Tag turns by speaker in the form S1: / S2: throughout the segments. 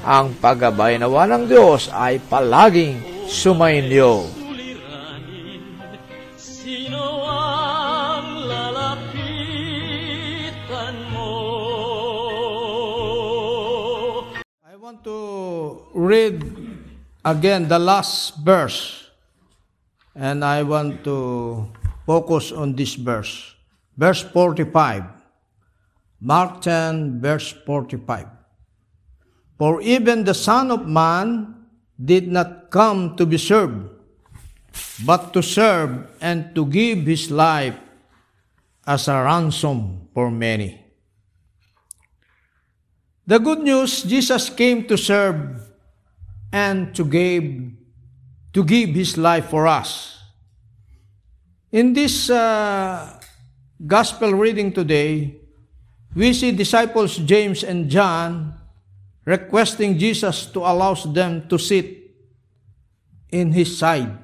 S1: ang paggabay nawa ng Diyos ay palaging sumainyo.
S2: Sino ang lalapitan mo?
S3: I want to read again the last verse. And I want to focus on this verse. Verse 45. Mark 10, verse 45. For even the Son of Man did not come to be served, but to serve and to give his life as a ransom for many. The good news, Jesus came to serve and to give, to give his life for us. In this uh, gospel reading today, we see disciples James and John requesting Jesus to allow them to sit in his side.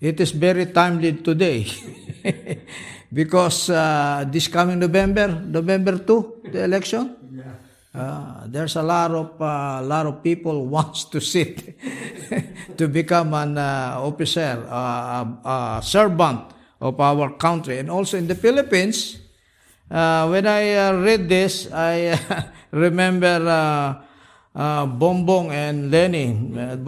S3: It is very timely today because uh, this coming November, November 2, the election, uh, there's a lot of uh, lot of people wants to sit to become an uh, officer, uh, a servant of our country, and also in the Philippines. Uh, when I uh, read this, I remember uh, uh, Bongbong and Lenny.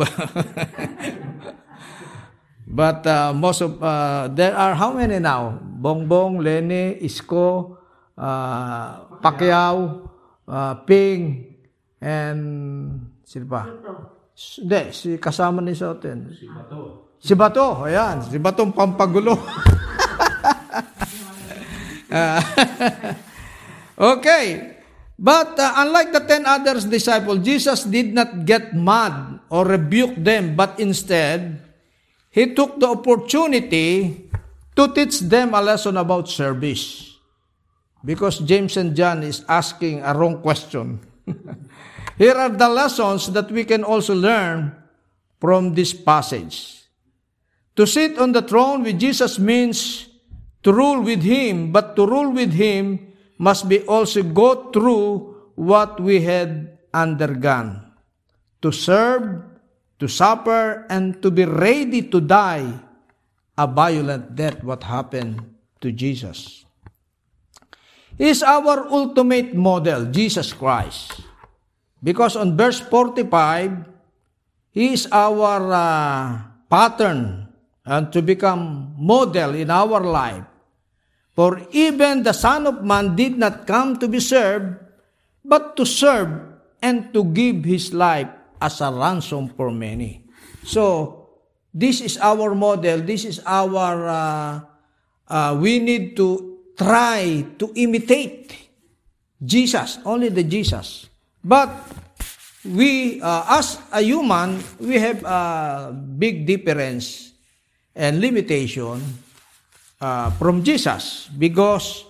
S3: but uh, most of uh, there are how many now? Bongbong, Lenny, Isko, uh, Pacquiao, uh, Ping, and sino pa? Hindi, si kasama ni Soten. Si Bato. Si Bato, ayan. Si Batong Pampagulo. Uh, okay. But uh, unlike the ten others disciples, Jesus did not get mad or rebuke them, but instead, he took the opportunity to teach them a lesson about service. Because James and John is asking a wrong question. Here are the lessons that we can also learn from this passage. To sit on the throne with Jesus means to rule with Him, but to rule with Him must be also go through what we had undergone. To serve, to suffer, and to be ready to die a violent death, what happened to Jesus. Is our ultimate model, Jesus Christ. Because on verse 45, He is our uh, pattern and to become model in our life. For even the Son of Man did not come to be served, but to serve and to give his life as a ransom for many. So, this is our model, this is our, uh, uh, we need to try to imitate Jesus, only the Jesus. But we, uh, as a human, we have a big difference and limitation uh, from Jesus because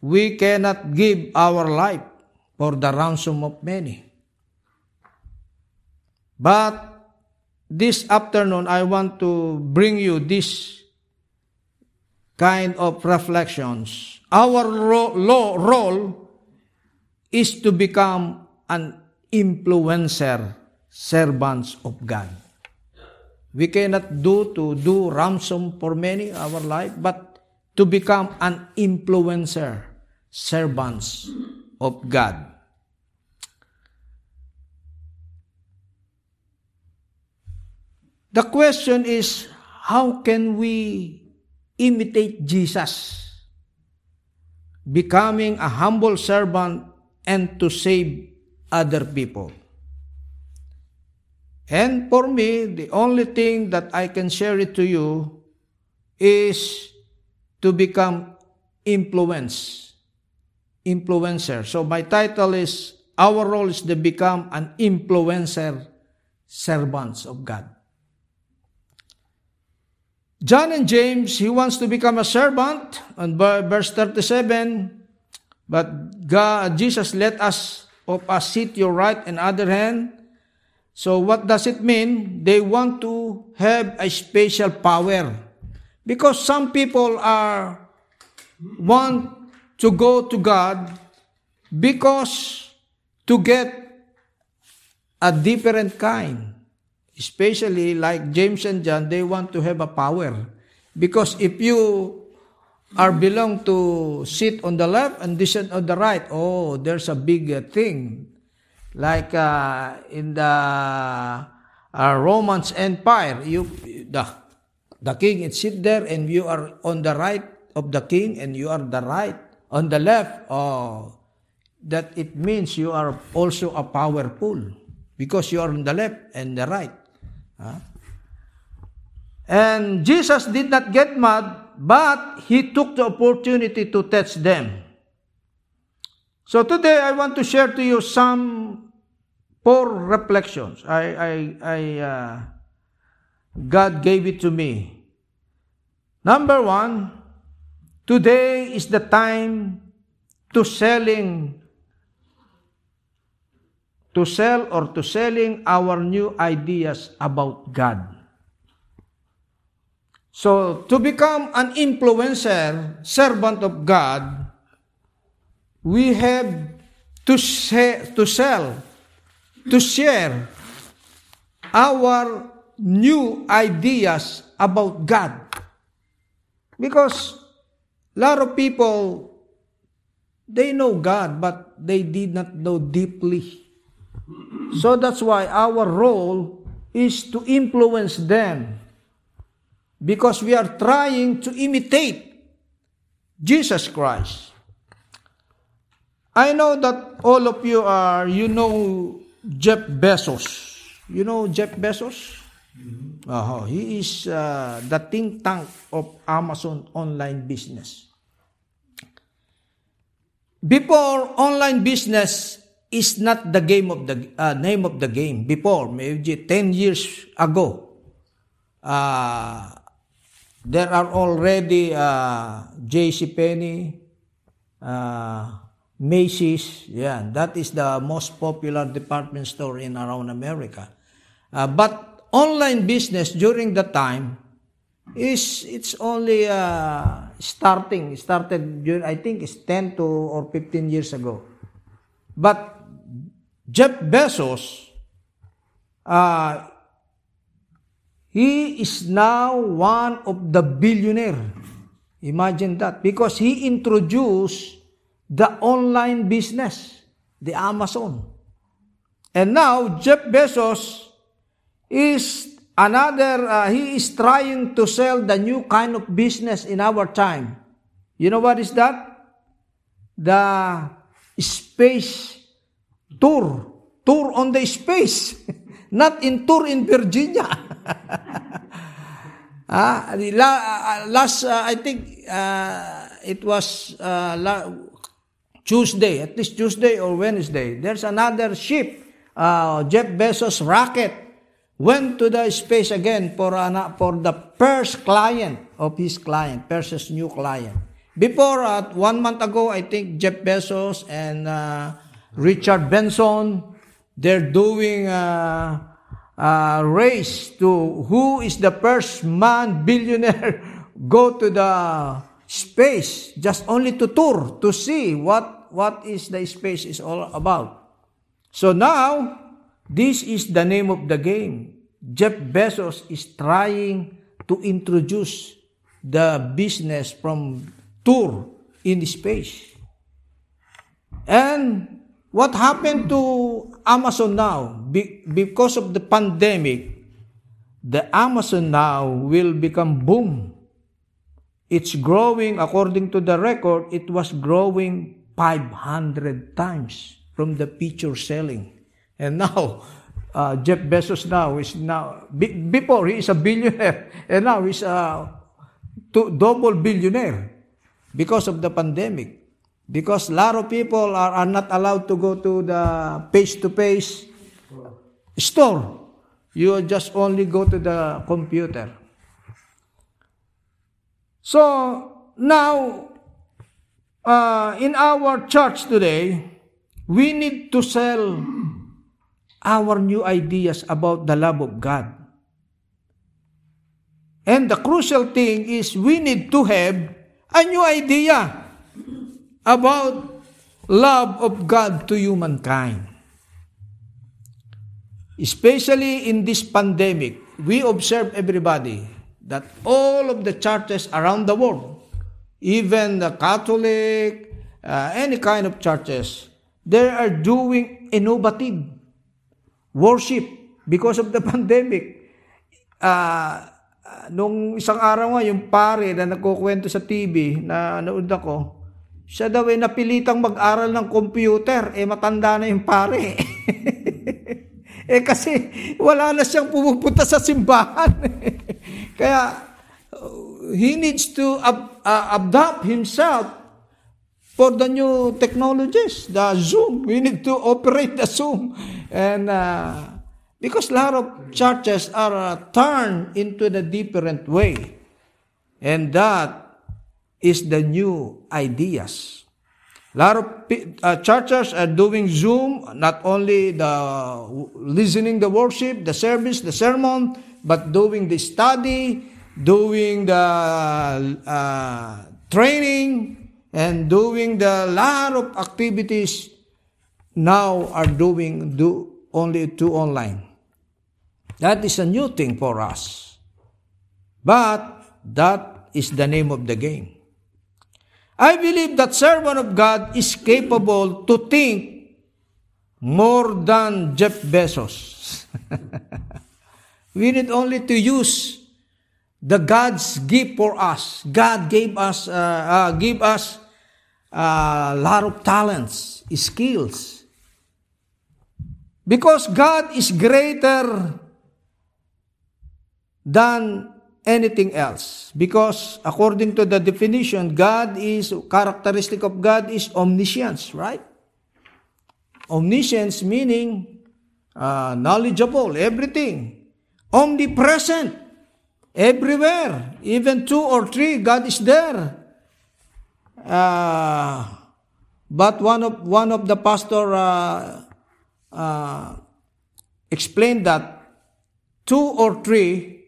S3: we cannot give our life for the ransom of many. But this afternoon, I want to bring you this kind of reflections. Our ro- lo- role is to become an influencer, servants of God. We cannot do to do ransom for many our life, but to become an influencer, servants of God. The question is, how can we imitate Jesus? Becoming a humble servant and to save other people. And for me, the only thing that I can share it to you is to become influence, influencer. So my title is Our Role is to Become an Influencer, Servants of God. John and James, he wants to become a servant. On verse 37, but God, Jesus let us of us sit your right and other hand. So what does it mean? They want to have a special power. Because some people are want to go to God because to get a different kind. Especially like James and John, they want to have a power. Because if you are belong to sit on the left and this on the right, oh, there's a big thing. Like uh, in the uh, Romans Empire, you the the king is sit there and you are on the right of the king and you are the right on the left. Oh, that it means you are also a powerful because you are on the left and the right. Huh? And Jesus did not get mad, but he took the opportunity to test them. So today I want to share to you some four reflections. I, I, I, uh, God gave it to me. Number one, today is the time to selling to sell or to selling our new ideas about God. So, to become an influencer, servant of God, we have to, say, to sell, to share our new ideas about God. Because a lot of people, they know God, but they did not know deeply So that's why our role is to influence them because we are trying to imitate Jesus Christ. I know that all of you are, you know Jeff Bezos. You know Jeff Bezos? Mm-hmm. Uh, he is uh, the think tank of Amazon online business. Before online business is not the game of the uh, name of the game before maybe 10 years ago uh, there are already uh, JC Penney uh, Macy's yeah that is the most popular department store in around America uh, but online business during the time is it's only uh, starting started I think it's 10 to or 15 years ago but Jeff Bezos, uh, he is now one of the billionaire. Imagine that. Because he introduced the online business, the Amazon. And now, Jeff Bezos is another, uh, he is trying to sell the new kind of business in our time. You know what is that? The space tour. Tour on the space. Not in tour in Virginia. Ah, uh, last uh, I think uh, it was uh, Tuesday, at least Tuesday or Wednesday. There's another ship, uh, Jeff Bezos rocket went to the space again for uh, for the first client of his client, first new client. Before uh, one month ago, I think Jeff Bezos and uh, Richard Benson, they're doing. Uh, uh, race to who is the first man billionaire go to the space just only to tour to see what what is the space is all about so now this is the name of the game jeff bezos is trying to introduce the business from tour in space and What happened to Amazon now? Be- because of the pandemic, the Amazon now will become boom. It's growing, according to the record, it was growing 500 times from the feature selling. And now, uh, Jeff Bezos now is now, be- before he is a billionaire, and now he's a two, double billionaire because of the pandemic. Because a lot of people are, are not allowed to go to the face-to-face store. You just only go to the computer. So, now, uh, in our church today, we need to sell our new ideas about the love of God. And the crucial thing is we need to have a new idea about love of God to humankind. Especially in this pandemic, we observe everybody that all of the churches around the world, even the Catholic, uh, any kind of churches, they are doing innovative worship because of the pandemic. Uh, nung isang araw nga, yung pare na nagkukwento sa TV na naud ako, siya daw ay napilitang mag-aral ng computer, eh matanda na yung pare. eh kasi wala na siyang pumupunta sa simbahan. Kaya he needs to ab- uh, adapt himself for the new technologies, the Zoom. We need to operate the Zoom. And uh, because a lot of churches are uh, turned into the different way. And that is the new ideas. A lot of uh, churches are doing Zoom, not only the listening the worship, the service, the sermon, but doing the study, doing the uh, training, and doing the lot of activities now are doing do only to online. That is a new thing for us. But that is the name of the game. I believe that servant of God is capable to think more than Jeff Bezos. we need only to use the God's gift for us. God gave us, uh, uh, give us a lot of talents, skills. Because God is greater than anything else. Because according to the definition, God is, characteristic of God is omniscience, right? Omniscience meaning uh, knowledgeable, everything. Omnipresent, everywhere. Even two or three, God is there. Uh, but one of, one of the pastor uh, uh, explained that two or three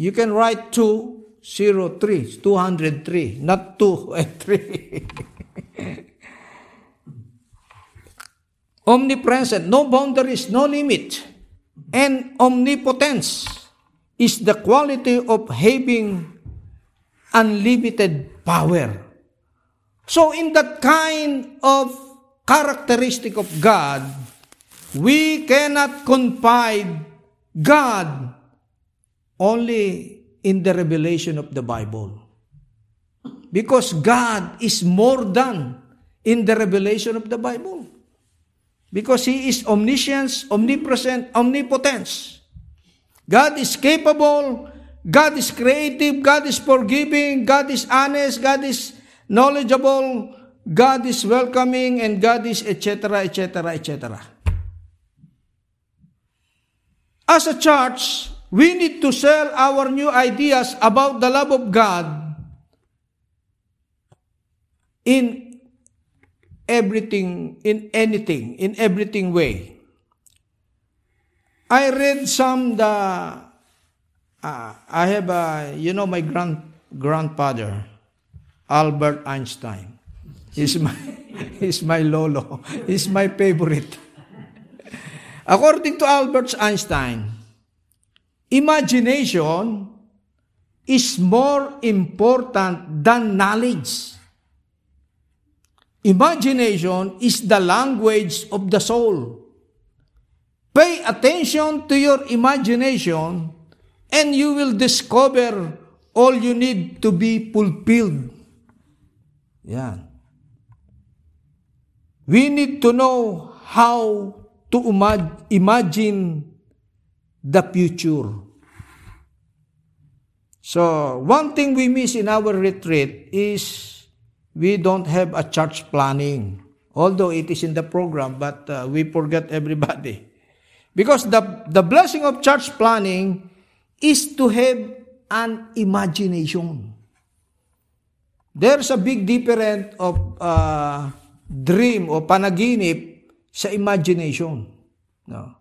S3: You can write 203, 203, not 2 and 3. Omnipresent, no boundaries, no limit. And omnipotence is the quality of having unlimited power. So in that kind of characteristic of God, we cannot confide God only in the revelation of the Bible. Because God is more than in the revelation of the Bible. Because He is omniscience, omnipresent, omnipotence. God is capable God is creative, God is forgiving, God is honest, God is knowledgeable, God is welcoming, and God is etc., etc., etc. As a church, we need to share our new ideas about the love of God in everything, in anything, in everything way. I read some the, uh, I have a, you know, my grand grandfather, Albert Einstein. He's my, he's my lolo. He's my favorite. According to Albert Einstein, imagination is more important than knowledge. Imagination is the language of the soul. Pay attention to your imagination and you will discover all you need to be fulfilled. Yan. We need to know how to imagine the future. So, one thing we miss in our retreat is we don't have a church planning. Although it is in the program, but uh, we forget everybody. Because the, the blessing of church planning is to have an imagination. There's a big difference of uh, dream o panaginip sa imagination. No.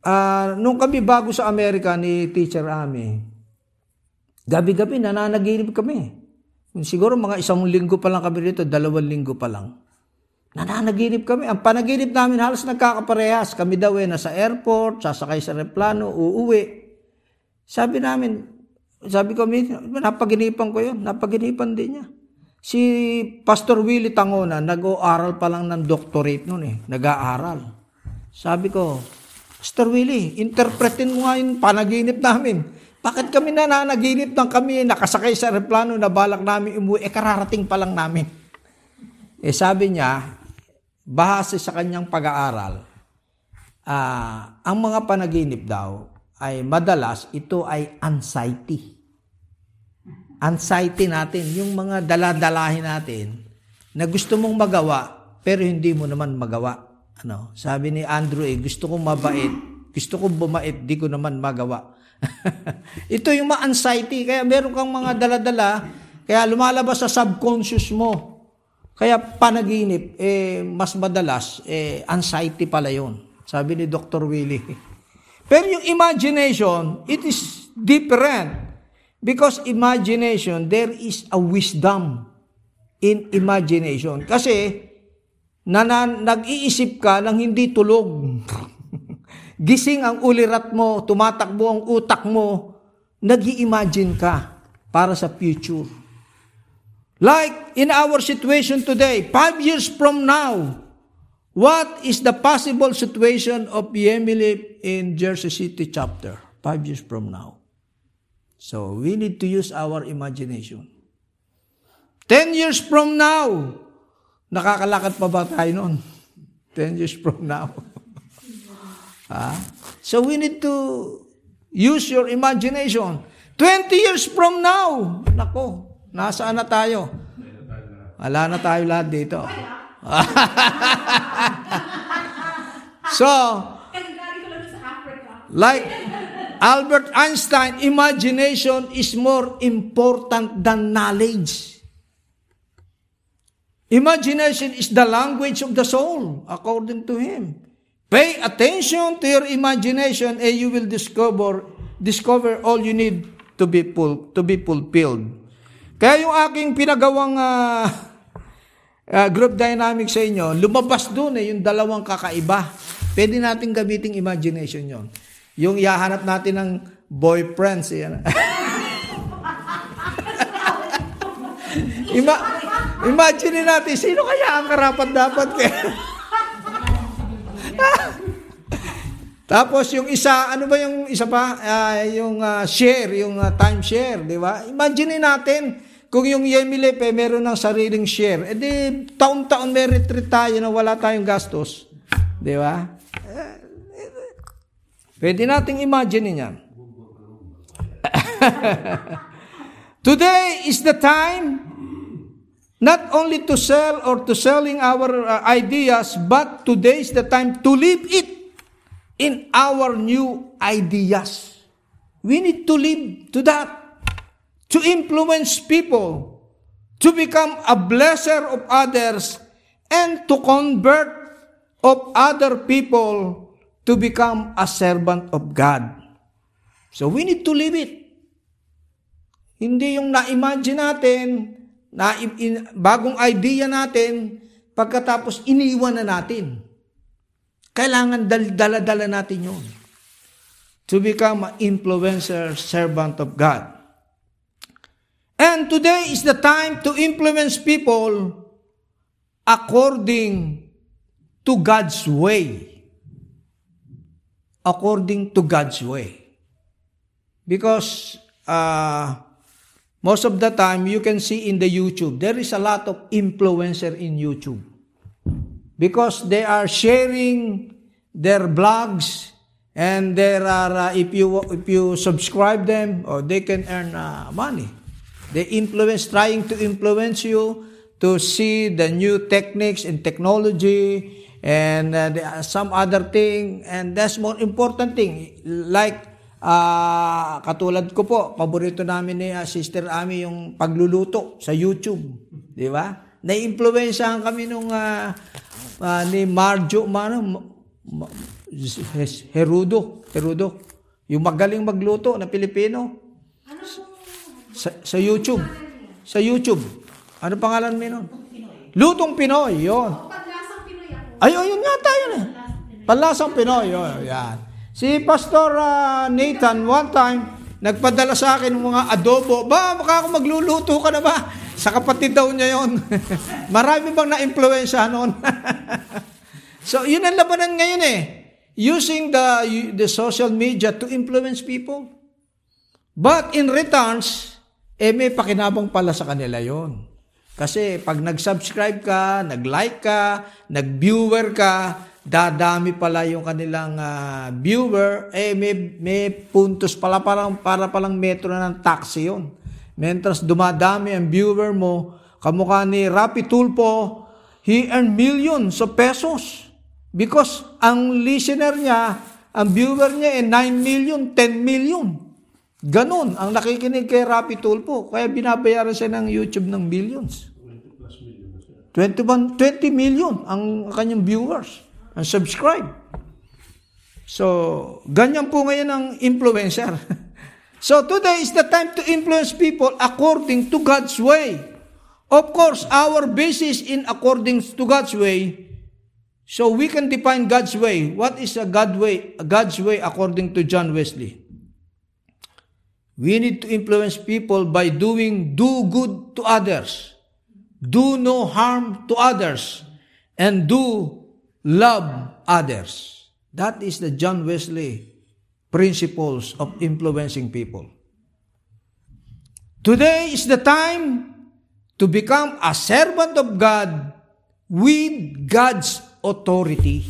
S3: Uh, nung kami bago sa Amerika ni Teacher Ami, gabi-gabi nananaginip kami. Siguro mga isang linggo pa lang kami dito, dalawang linggo pa lang. Nananaginip kami. Ang panaginip namin halos nagkakaparehas. Kami daw eh nasa airport, sasakay sa replano, uuwi. Sabi namin, sabi ko, napaginipan ko yun. Napaginipan din niya. Si Pastor Willie Tangona, nag-aaral pa lang ng doctorate noon eh. Nag-aaral. Sabi ko, Pastor Willie, interpretin mo nga yung panaginip namin. Bakit kami nananaginip ng kami nakasakay sa aeroplano na balak namin umuwi, eh kararating pa lang namin. Eh sabi niya, bahase sa kanyang pag-aaral, uh, ang mga panaginip daw ay madalas ito ay anxiety. Anxiety natin, yung mga daladalahin natin na gusto mong magawa pero hindi mo naman magawa. Ano? Sabi ni Andrew, eh, gusto kong mabait, gusto kong bumait, di ko naman magawa. Ito yung ma-anxiety. Kaya meron kang mga daladala, kaya lumalabas sa subconscious mo. Kaya panaginip, eh, mas madalas, eh, anxiety pala yon Sabi ni Dr. Willie. Pero yung imagination, it is different. Because imagination, there is a wisdom in imagination. Kasi, na, na nag-iisip ka ng hindi tulog. Gising ang ulirat mo, tumatakbo ang utak mo, nag imagine ka para sa future. Like in our situation today, five years from now, what is the possible situation of Yemili in Jersey City chapter? Five years from now. So we need to use our imagination. Ten years from now, nakakalakad pa ba tayo noon? Ten years from now. So we need to use your imagination. 20 years from now, nako, nasaan na tayo? Wala na tayo lahat dito. so, like Albert Einstein, imagination is more important than knowledge. Imagination is the language of the soul, according to him. Pay attention to your imagination and you will discover discover all you need to be full, to be fulfilled. Kaya yung aking pinagawang uh, uh, group dynamic sa inyo, lumabas doon eh, yung dalawang kakaiba. Pwede natin gamitin imagination yon. Yung ihahanap natin ng boyfriends. Yan. Ima imagine natin, sino kaya ang karapat dapat kaya? Tapos yung isa, ano ba yung isa pa? Uh, yung uh, share, yung uh, time share, di ba? Imagine natin, kung yung Yemile pe meron ng sariling share, edi taon-taon may retreat tayo na wala tayong gastos. Di ba? Pwede nating imagine yan. Today is the time not only to sell or to selling our uh, ideas, but today is the time to live it in our new ideas. We need to live to that, to influence people, to become a blesser of others, and to convert of other people to become a servant of God. So we need to live it. Hindi yung na-imagine natin, na in, bagong idea natin, pagkatapos iniwan na natin. Kailangan dal- dala-dala natin yun. To become an influencer servant of God. And today is the time to influence people according to God's way. According to God's way. Because uh, most of the time, you can see in the YouTube, there is a lot of influencer in YouTube. Because they are sharing their blogs and there are, uh, if, you, if you subscribe them, or they can earn uh, money. They influence, trying to influence you to see the new techniques and technology and uh, the, some other thing. And that's more important thing. Like, uh, katulad ko po, paborito namin ni uh, Sister Ami yung pagluluto sa YouTube. Di ba? Na-influensyahan kami nung uh, uh, ni Marjo, mano, ma, Herudo, Herudo. Yung magaling magluto na Pilipino. Sa, sa YouTube. Sa YouTube. Ano pangalan mo nun? Lutong Pinoy, yon. Ay, oh, yun nga tayo na. Panlasang Pinoy, yun, yan. Si Pastor uh, Nathan, one time, nagpadala sa akin mga adobo. Ba, baka ako magluluto ka na ba? Sa kapatid daw niya yon. Marami bang na-influensya noon? so, yun ang labanan ngayon eh. Using the, the social media to influence people. But in returns, eh may pakinabang pala sa kanila yon. Kasi pag nag-subscribe ka, nag-like ka, nag-viewer ka, dadami pala yung kanilang uh, viewer, eh may, may puntos pala parang, para palang metro na ng taxi yon. Mentras dumadami ang viewer mo, kamukha ni Rapi Tulpo, he earned millions of pesos. Because ang listener niya, ang viewer niya eh 9 million, 10 million. Ganon ang nakikinig kay Rapi Tulpo. Kaya binabayaran siya ng YouTube ng millions. 21, 20 million ang kanyang viewers ang subscribe. So, ganyan po ngayon ang influencer. so, today is the time to influence people according to God's way. Of course, our basis in according to God's way, so we can define God's way. What is a God way? A God's way according to John Wesley. We need to influence people by doing do good to others, do no harm to others, and do love others. That is the John Wesley principles of influencing people. Today is the time to become a servant of God with God's authority.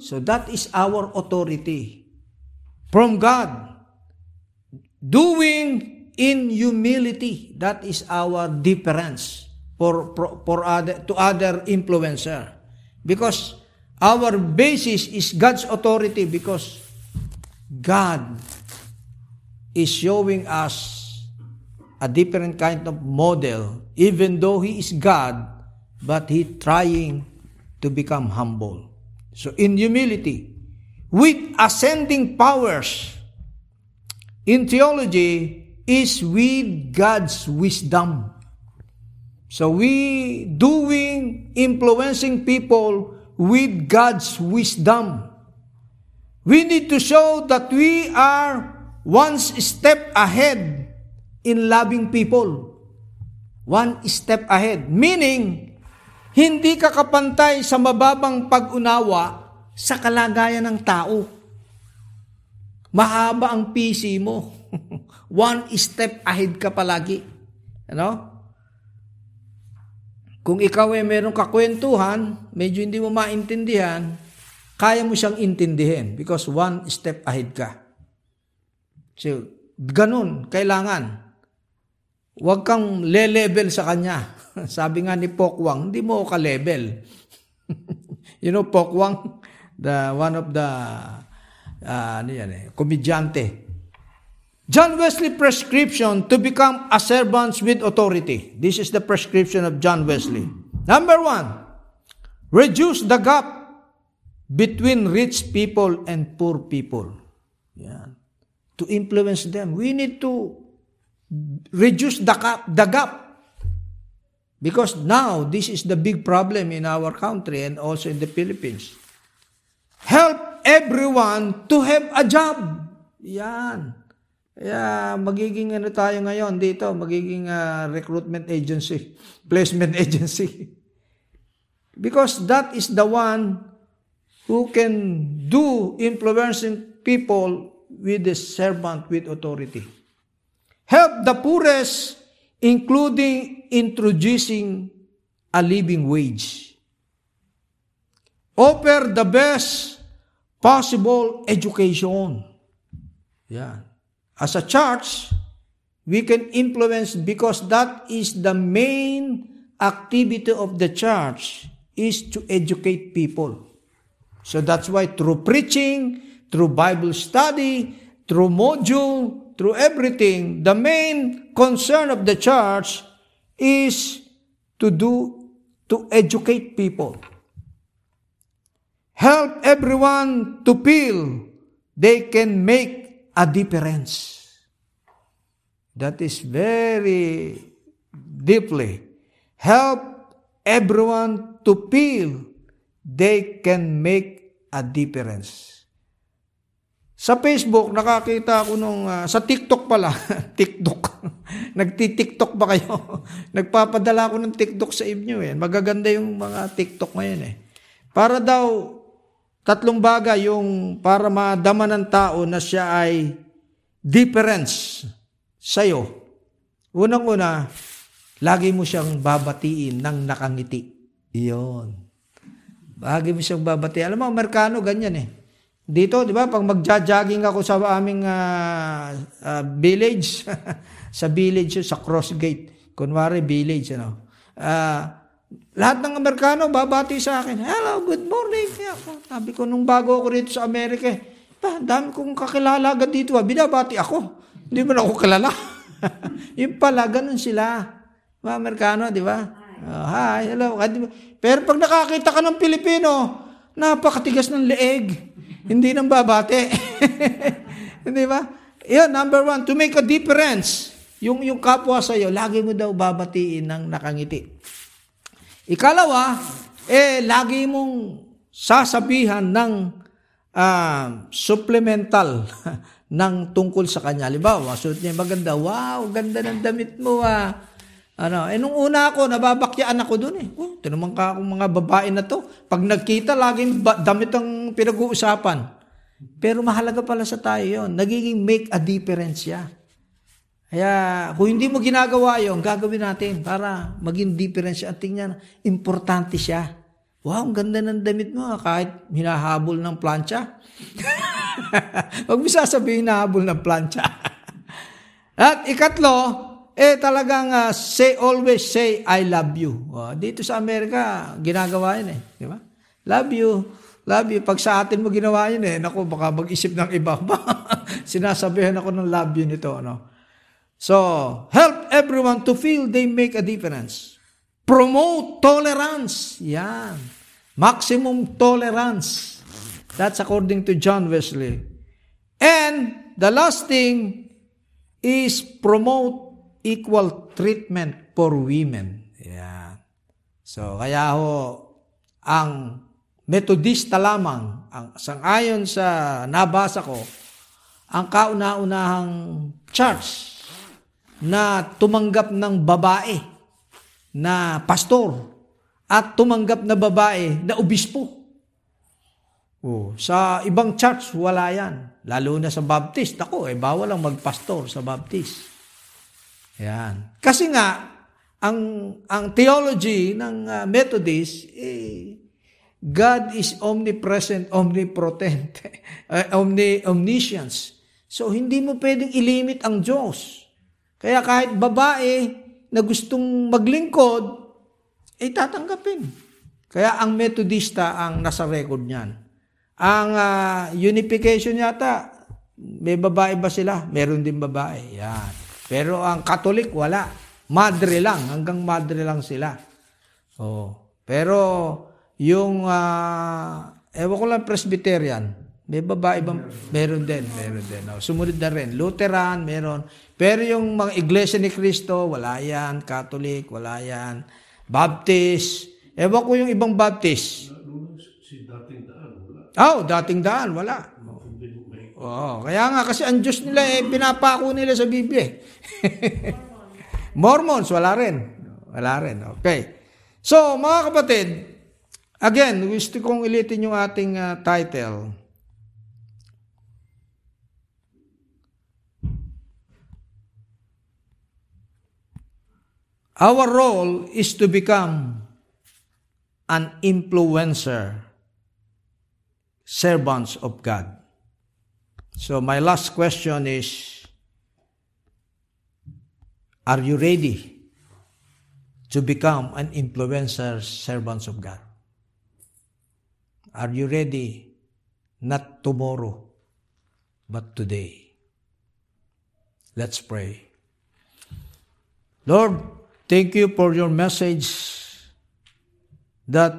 S3: So that is our authority from God. Doing in humility, that is our difference for, for, for other, to other influencer. Because our basis is God's authority because God is showing us a different kind of model even though He is God, but He trying to become humble. So in humility, with ascending powers, in theology, is with God's wisdom. So we doing, influencing people with God's wisdom. We need to show that we are one step ahead in loving people. One step ahead. Meaning, hindi ka kapantay sa mababang pag-unawa sa kalagayan ng tao. Mahaba ang PC mo. One step ahead ka palagi. Ano? Kung ikaw ay meron kakwentuhan, medyo hindi mo maintindihan, kaya mo siyang intindihin because one step ahead ka. So, Ganun, kailangan. Huwag kang le-level sa kanya. Sabi nga ni Pokwang, hindi mo ka-level. you know, Pokwang, the, one of the, uh, ano yan eh, komedyante. John Wesley prescription to become a servant with authority. This is the prescription of John Wesley. Number one, reduce the gap between rich people and poor people. Yan. To influence them, we need to reduce the gap, the gap. Because now, this is the big problem in our country and also in the Philippines. Help everyone to have a job. Yan. Kaya magiging ano tayo ngayon dito, magiging uh, recruitment agency, placement agency. Because that is the one who can do influencing people with the servant with authority. Help the poorest, including introducing a living wage. Offer the best possible education. Yeah. As a church, we can influence because that is the main activity of the church is to educate people. So that's why through preaching, through Bible study, through module, through everything, the main concern of the church is to do to educate people. Help everyone to feel they can make a difference. That is very deeply. Help everyone to feel they can make a difference. Sa Facebook, nakakita ako nung, uh, sa TikTok pala, TikTok. Nagti-TikTok ba kayo? Nagpapadala ako ng TikTok sa inyo eh. Magaganda yung mga TikTok ngayon eh. Para daw, Tatlong bagay yung para madama ng tao na siya ay difference sa'yo. Unang-una, lagi mo siyang babatiin ng nakangiti. Iyon. Lagi mo siyang babatiin. Alam mo, Amerikano, ganyan eh. Dito, di ba, pag magja-jogging ako sa aming uh, uh, village, sa village, sa cross gate, kunwari village, ano, uh, lahat ng Amerikano babati sa akin, hello, good morning. Sabi ko, nung bago ako rito sa Amerika, pa, dami kong kakilala agad dito. Ah. Binabati ako. Hindi mo na ako kilala. yung pala, ganun sila. Mga Amerikano, di ba? Oh, hi, hello. Pero pag nakakita ka ng Pilipino, napakatigas ng leeg. Hindi nang babati. Hindi ba? Yan, number one, to make a difference. Yung, yung kapwa sa'yo, lagi mo daw babatiin ng nakangiti. Ikalawa, eh, lagi mong sasabihan ng uh, supplemental ng tungkol sa kanya. Halimbawa, suot niya maganda, wow, ganda ng damit mo ah. Ano, eh nung una ako, nababakyaan ako doon eh. Oh, tinumang ka akong mga babae na to. Pag nagkita, laging ba- damit ang pinag-uusapan. Pero mahalaga pala sa tayo yon Nagiging make a difference siya. Kaya kung hindi mo ginagawa yon, gagawin natin para maging difference at tingnan, importante siya. Wow, ang ganda ng damit mo ah, kahit hinahabol ng plancha. Huwag mo sasabihin hinahabol ng plancha. at ikatlo, eh talagang uh, say always say I love you. Oh, dito sa Amerika, ginagawa yun eh. Di ba? Love you. Love you. Pag sa atin mo ginawa yun eh, naku, baka mag-isip ng iba. Sinasabihan ako ng love you nito. Ano? So, help everyone to feel they make a difference. Promote tolerance. Yan. Maximum tolerance. That's according to John Wesley. And the last thing is promote equal treatment for women. Yan. So, kaya ho, ang Metodista lamang, ang sangayon sa nabasa ko, ang kauna-unahang church na tumanggap ng babae na pastor at tumanggap na babae na obispo. Oh, sa ibang church, wala yan. Lalo na sa Baptist. Ako, eh, bawal ang magpastor sa Baptist. Yan. Kasi nga, ang, ang theology ng uh, Methodist, eh, God is omnipresent, omnipotent, uh, omni, omniscience. So, hindi mo pwedeng ilimit ang Diyos. Kaya kahit babae na gustong maglingkod, ay tatanggapin. Kaya ang Methodista ang nasa record niyan. Ang ah, unification yata, may babae ba sila? Meron din babae. Yan. Pero ang Catholic, wala. Madre lang. Hanggang madre lang sila. Oh. Pero yung, ah, ewan ko lang, Presbyterian, may babae bang? Meron din, meron din. Oh, sumunod na rin. Lutheran, meron. Pero yung mga iglesia ni Cristo, wala yan. Catholic, wala yan. Baptist. Ewan ko yung ibang Baptist. Oh, dating daan, wala. Oo, kaya nga kasi ang Diyos nila eh, pinapako nila sa Biblia. eh. Mormons, wala rin. Wala rin, okay. So, mga kapatid, again, gusto kong ilitin yung ating ah, title. Our role is to become an influencer, servants of God. So my last question is, are you ready to become an influencer, servants of God? Are you ready? Not tomorrow, but today. Let's pray. Lord, thank you for your message that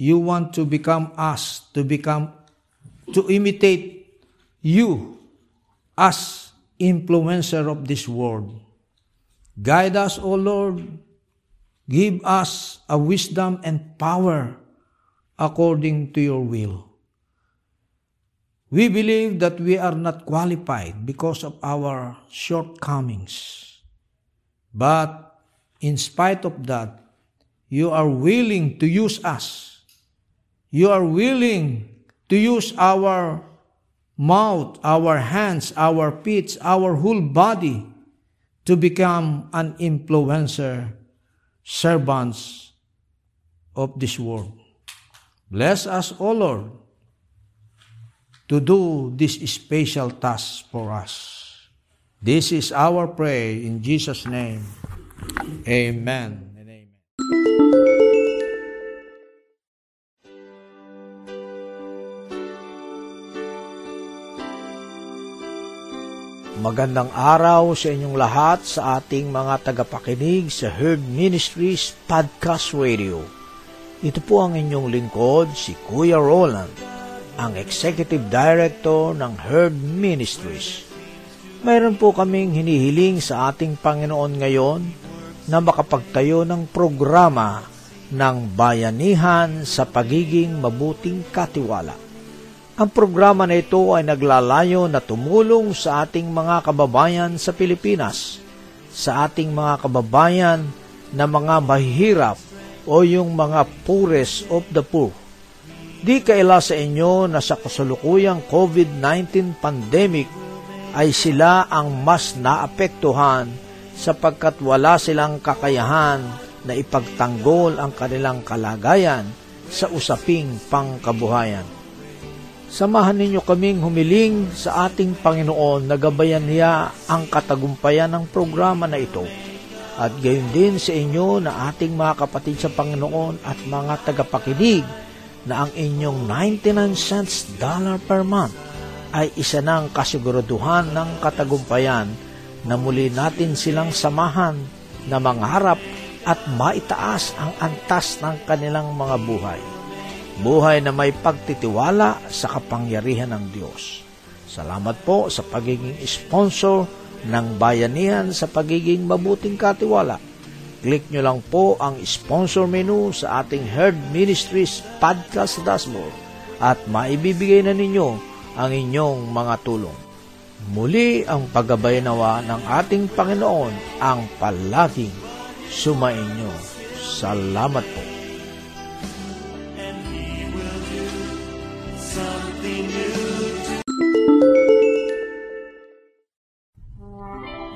S3: you want to become us, to become, to imitate you as influencer of this world. Guide us, O Lord. Give us a wisdom and power according to your will. We believe that we are not qualified because of our shortcomings. But in spite of that, you are willing to use us. You are willing to use our mouth, our hands, our feet, our whole body to become an influencer, servants of this world. Bless us, O Lord, to do this special task for us. This is our prayer in Jesus' name. Amen. and amen.
S1: Magandang araw sa inyong lahat sa ating mga tagapakinig sa Herd Ministries Podcast Radio. Ito po ang inyong lingkod, si Kuya Roland, ang Executive Director ng Herd Ministries. Mayroon po kaming hinihiling sa ating Panginoon ngayon na makapagtayo ng programa ng bayanihan sa pagiging mabuting katiwala. Ang programa na ito ay naglalayo na tumulong sa ating mga kababayan sa Pilipinas, sa ating mga kababayan na mga mahihirap o yung mga poorest of the poor. Di kaila sa inyo na sa kasalukuyang COVID-19 pandemic ay sila ang mas naapektuhan sapagkat wala silang kakayahan na ipagtanggol ang kanilang kalagayan sa usaping pangkabuhayan. Samahan ninyo kaming humiling sa ating Panginoon na gabayan niya ang katagumpayan ng programa na ito. At gayon din sa inyo na ating mga kapatid sa Panginoon at mga tagapakinig na ang inyong 99 cents dollar per month ay isa ng kasiguraduhan ng katagumpayan na muli natin silang samahan na mangarap at maitaas ang antas ng kanilang mga buhay buhay na may pagtitiwala sa kapangyarihan ng Diyos. Salamat po sa pagiging sponsor ng bayanihan sa pagiging mabuting katiwala. Click nyo lang po ang sponsor menu sa ating Herd Ministries podcast dashboard at maibibigay na ninyo ang inyong mga tulong. Muli ang paggabay nawa ng ating Panginoon ang palaging sumainyo. Salamat po.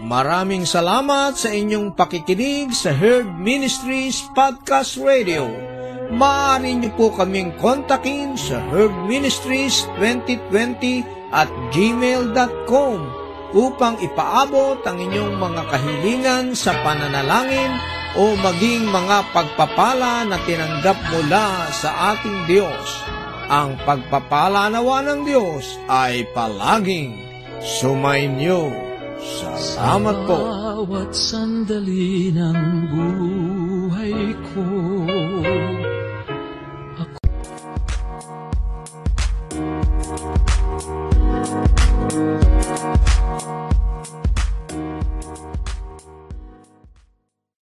S1: Maraming salamat sa inyong pakikinig sa Herd Ministries Podcast Radio. Maaari niyo po kaming kontakin sa Herd Ministries 2020
S3: at gmail.com upang ipaabot ang inyong mga kahilingan sa pananalangin o maging mga pagpapala na tinanggap mula sa ating Diyos. Ang pagpapala nawa ng Diyos ay palaging sumainyo. Salamat po.
S1: Bawat sandali ng buhay ko